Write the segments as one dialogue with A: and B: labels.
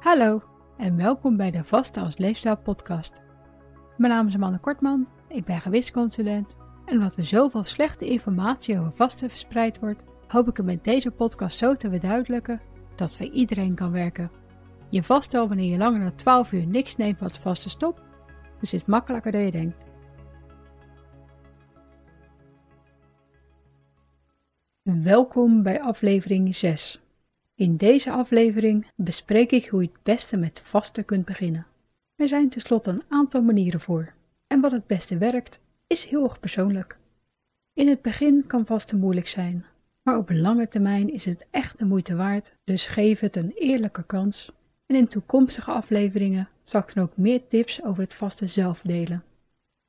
A: Hallo en welkom bij de Vaste als Leefstijl podcast. Mijn naam is Amanda Kortman, ik ben gewichtsconsulent en omdat er zoveel slechte informatie over vasten verspreid wordt, hoop ik het met deze podcast zo te verduidelijken dat voor iedereen kan werken. Je vast wanneer je langer dan 12 uur niks neemt wat vaste stopt, dus is makkelijker dan je denkt. Welkom bij aflevering 6. In deze aflevering bespreek ik hoe je het beste met vasten kunt beginnen. Er zijn tenslotte een aantal manieren voor. En wat het beste werkt, is heel erg persoonlijk. In het begin kan vasten moeilijk zijn, maar op lange termijn is het echt de moeite waard, dus geef het een eerlijke kans. En in toekomstige afleveringen zal ik dan ook meer tips over het vasten zelf delen.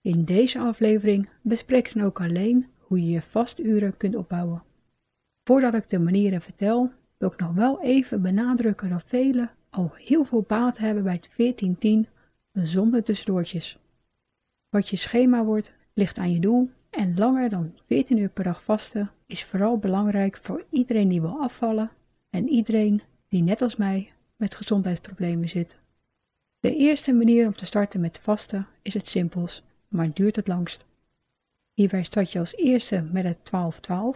A: In deze aflevering bespreek ik dan ook alleen hoe je je vasturen kunt opbouwen. Voordat ik de manieren vertel, wil ik nog wel even benadrukken dat velen al heel veel baat hebben bij het 14-10 zonder tussendoortjes. Wat je schema wordt, ligt aan je doel en langer dan 14 uur per dag vasten is vooral belangrijk voor iedereen die wil afvallen en iedereen die net als mij met gezondheidsproblemen zit. De eerste manier om te starten met vasten is het simpels, maar duurt het langst. Hierbij start je als eerste met het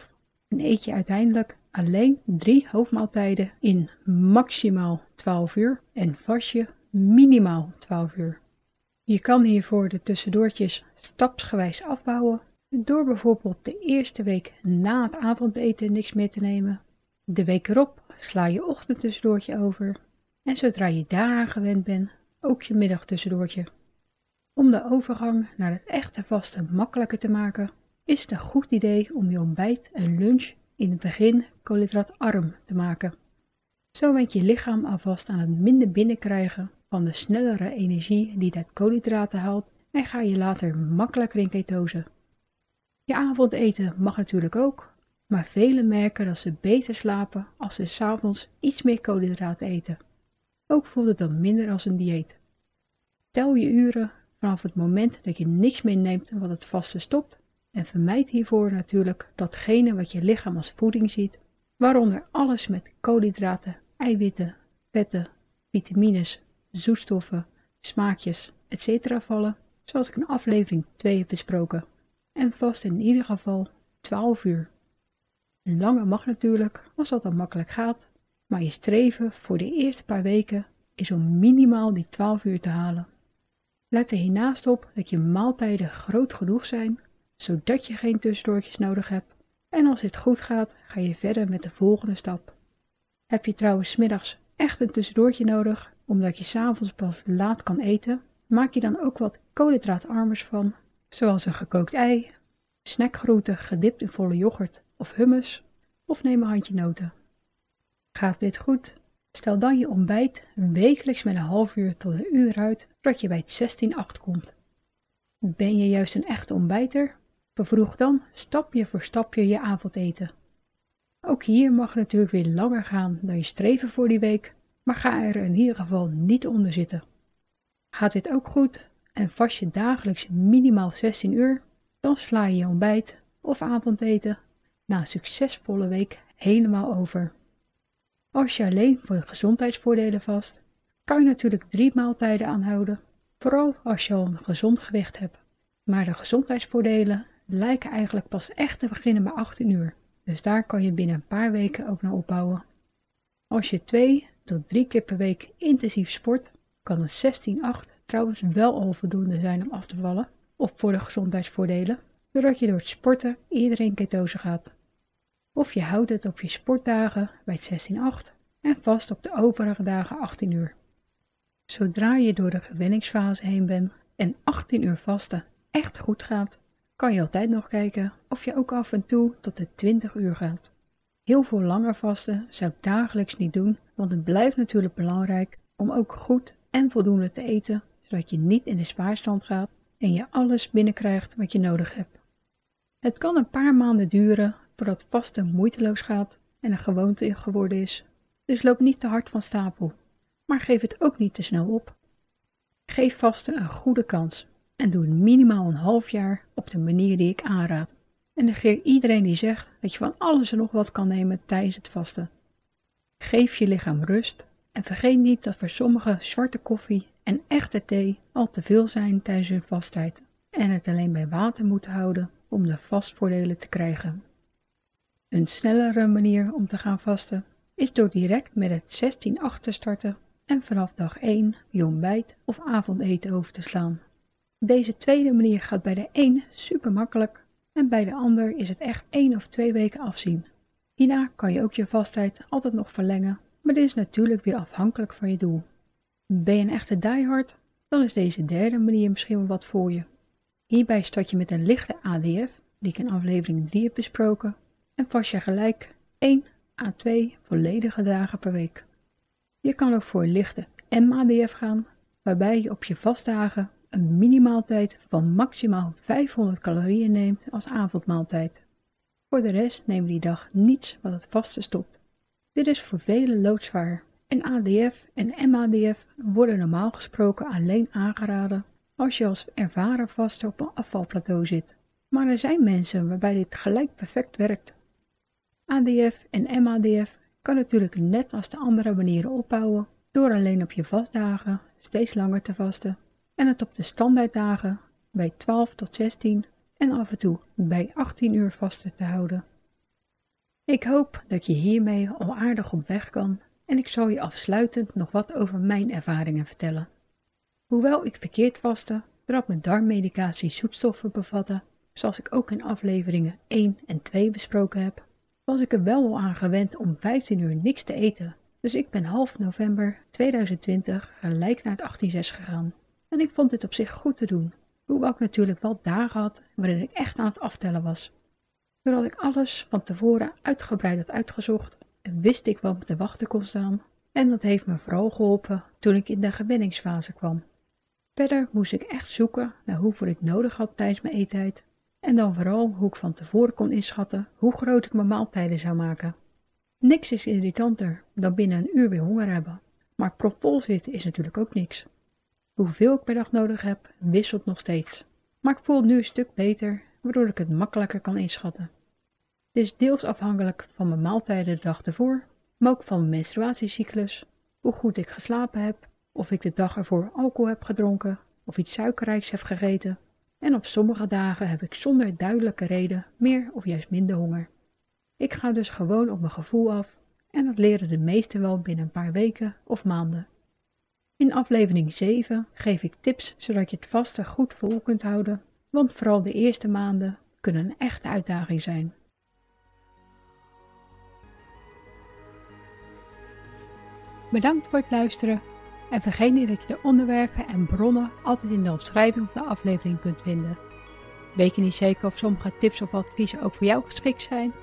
A: 12-12 en eet je uiteindelijk alleen drie hoofdmaaltijden in maximaal 12 uur en vast je minimaal 12 uur. Je kan hiervoor de tussendoortjes stapsgewijs afbouwen door bijvoorbeeld de eerste week na het avondeten niks meer te nemen. De week erop sla je ochtendtussendoortje over en zodra je daaraan gewend bent, ook je middagtussendoortje. Om de overgang naar het echte vasten makkelijker te maken, is het een goed idee om je ontbijt en lunch in het begin koolhydraatarm te maken. Zo went je lichaam alvast aan het minder binnenkrijgen van de snellere energie die het koolhydraten haalt en ga je later makkelijker in ketose. Je avondeten mag natuurlijk ook, maar velen merken dat ze beter slapen als ze s'avonds iets meer koolhydraten eten. Ook voelt het dan minder als een dieet. Tel je uren vanaf het moment dat je niks meer neemt wat het vaste stopt en vermijd hiervoor natuurlijk datgene wat je lichaam als voeding ziet, waaronder alles met koolhydraten, eiwitten, vetten, vitamines, zoetstoffen, smaakjes, etc. vallen, zoals ik in aflevering 2 heb besproken. En vast in ieder geval 12 uur. Een lange mag natuurlijk, als dat dan makkelijk gaat, maar je streven voor de eerste paar weken is om minimaal die 12 uur te halen. Let er hiernaast op dat je maaltijden groot genoeg zijn zodat je geen tussendoortjes nodig hebt. En als dit goed gaat, ga je verder met de volgende stap. Heb je trouwens middags echt een tussendoortje nodig, omdat je s'avonds pas laat kan eten, maak je dan ook wat koolhydraatarmers van, zoals een gekookt ei, snackgroenten gedipt in volle yoghurt of hummus, of neem een handje noten. Gaat dit goed? Stel dan je ontbijt wekelijks met een half uur tot een uur uit, zodat je bij het 16-8 komt. Ben je juist een echte ontbijter? Vervroeg dan stapje voor stapje je avondeten. Ook hier mag het natuurlijk weer langer gaan dan je streven voor die week, maar ga er in ieder geval niet onder zitten. Gaat dit ook goed en vast je dagelijks minimaal 16 uur, dan sla je je ontbijt of avondeten na een succesvolle week helemaal over. Als je alleen voor de gezondheidsvoordelen vast, kan je natuurlijk drie maaltijden aanhouden, vooral als je al een gezond gewicht hebt. Maar de gezondheidsvoordelen lijken eigenlijk pas echt te beginnen bij 18 uur, dus daar kan je binnen een paar weken ook naar opbouwen. Als je twee tot drie keer per week intensief sport, kan het 16-8 trouwens wel al voldoende zijn om af te vallen, of voor de gezondheidsvoordelen, doordat je door het sporten iedereen ketose gaat. Of je houdt het op je sportdagen bij het 16-8 en vast op de overige dagen 18 uur. Zodra je door de gewenningsfase heen bent en 18 uur vasten echt goed gaat, kan je altijd nog kijken of je ook af en toe tot de 20 uur gaat. Heel veel langer vasten zou ik dagelijks niet doen, want het blijft natuurlijk belangrijk om ook goed en voldoende te eten, zodat je niet in de spaarstand gaat en je alles binnenkrijgt wat je nodig hebt. Het kan een paar maanden duren voordat vasten moeiteloos gaat en een gewoonte geworden is, dus loop niet te hard van stapel, maar geef het ook niet te snel op. Geef vasten een goede kans en doe minimaal een half jaar op de manier die ik aanraad. En negeer iedereen die zegt dat je van alles en nog wat kan nemen tijdens het vasten. Geef je lichaam rust En vergeet niet dat voor sommigen zwarte koffie en echte thee al te veel zijn tijdens hun vasttijd en het alleen bij water moeten houden om de vastvoordelen te krijgen. Een snellere manier om te gaan vasten is door direct met het 16-8 te starten en vanaf dag 1 je ontbijt of avondeten over te slaan. Deze tweede manier gaat bij de een super makkelijk en bij de ander is het echt 1 of 2 weken afzien. Hierna kan je ook je vasttijd altijd nog verlengen, maar dit is natuurlijk weer afhankelijk van je doel. Ben je een echte diehard, dan is deze derde manier misschien wel wat voor je. Hierbij start je met een lichte ADF, die ik in aflevering 3 heb besproken, en vast je gelijk 1 à 2 volledige dagen per week. Je kan ook voor lichte MADF gaan, waarbij je op je vastdagen een minimaaltijd van maximaal 500 calorieën neemt als avondmaaltijd. Voor de rest neem die dag niets wat het vaste stopt. Dit is voor velen loodzwaar en ADF en MADF worden normaal gesproken alleen aangeraden als je als ervaren vaste op een afvalplateau zit. Maar er zijn mensen waarbij dit gelijk perfect werkt. ADF en MADF kan natuurlijk net als de andere manieren opbouwen door alleen op je vastdagen steeds langer te vasten en het op de standaarddagen bij 12 tot 16 en af en toe bij 18 uur vasten te houden. Ik hoop dat je hiermee al aardig op weg kan en ik zal je afsluitend nog wat over mijn ervaringen vertellen. Hoewel ik verkeerd vastte, doordat mijn darmmedicatie zoetstoffen bevatte, zoals ik ook in afleveringen 1 en 2 besproken heb, was ik er wel al aan gewend om 15 uur niks te eten. Dus ik ben half november 2020 gelijk naar het 18-6 gegaan. En ik vond dit op zich goed te doen, hoewel ik natuurlijk wel dagen had waarin ik echt aan het aftellen was. Doordat ik alles van tevoren uitgebreid uitgezocht, wist ik wat me te wachten kon staan. En dat heeft me vooral geholpen toen ik in de gewenningsfase kwam. Verder moest ik echt zoeken naar hoeveel ik nodig had tijdens mijn eettijd en dan vooral hoe ik van tevoren kon inschatten hoe groot ik mijn maaltijden zou maken. Niks is irritanter dan binnen een uur weer honger hebben, maar propvol zitten is natuurlijk ook niks. Hoeveel ik per dag nodig heb, wisselt nog steeds. Maar ik voel het nu een stuk beter, waardoor ik het makkelijker kan inschatten. Dit is deels afhankelijk van mijn maaltijden de dag ervoor, maar ook van mijn menstruatiecyclus, hoe goed ik geslapen heb, of ik de dag ervoor alcohol heb gedronken of iets suikerrijks heb gegeten. En op sommige dagen heb ik zonder duidelijke reden meer of juist minder honger. Ik ga dus gewoon op mijn gevoel af en dat leren de meesten wel binnen een paar weken of maanden. In aflevering 7 geef ik tips zodat je het vaste goed vol kunt houden, want vooral de eerste maanden kunnen een echte uitdaging zijn. Bedankt voor het luisteren en vergeet niet dat je de onderwerpen en bronnen altijd in de omschrijving van de aflevering kunt vinden. Weet je niet zeker of sommige tips of adviezen ook voor jou geschikt zijn?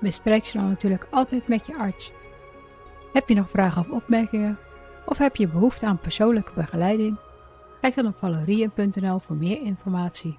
A: Bespreek ze dan natuurlijk altijd met je arts. Heb je nog vragen of opmerkingen? Of heb je behoefte aan persoonlijke begeleiding? Kijk dan op valerien.nl voor meer informatie.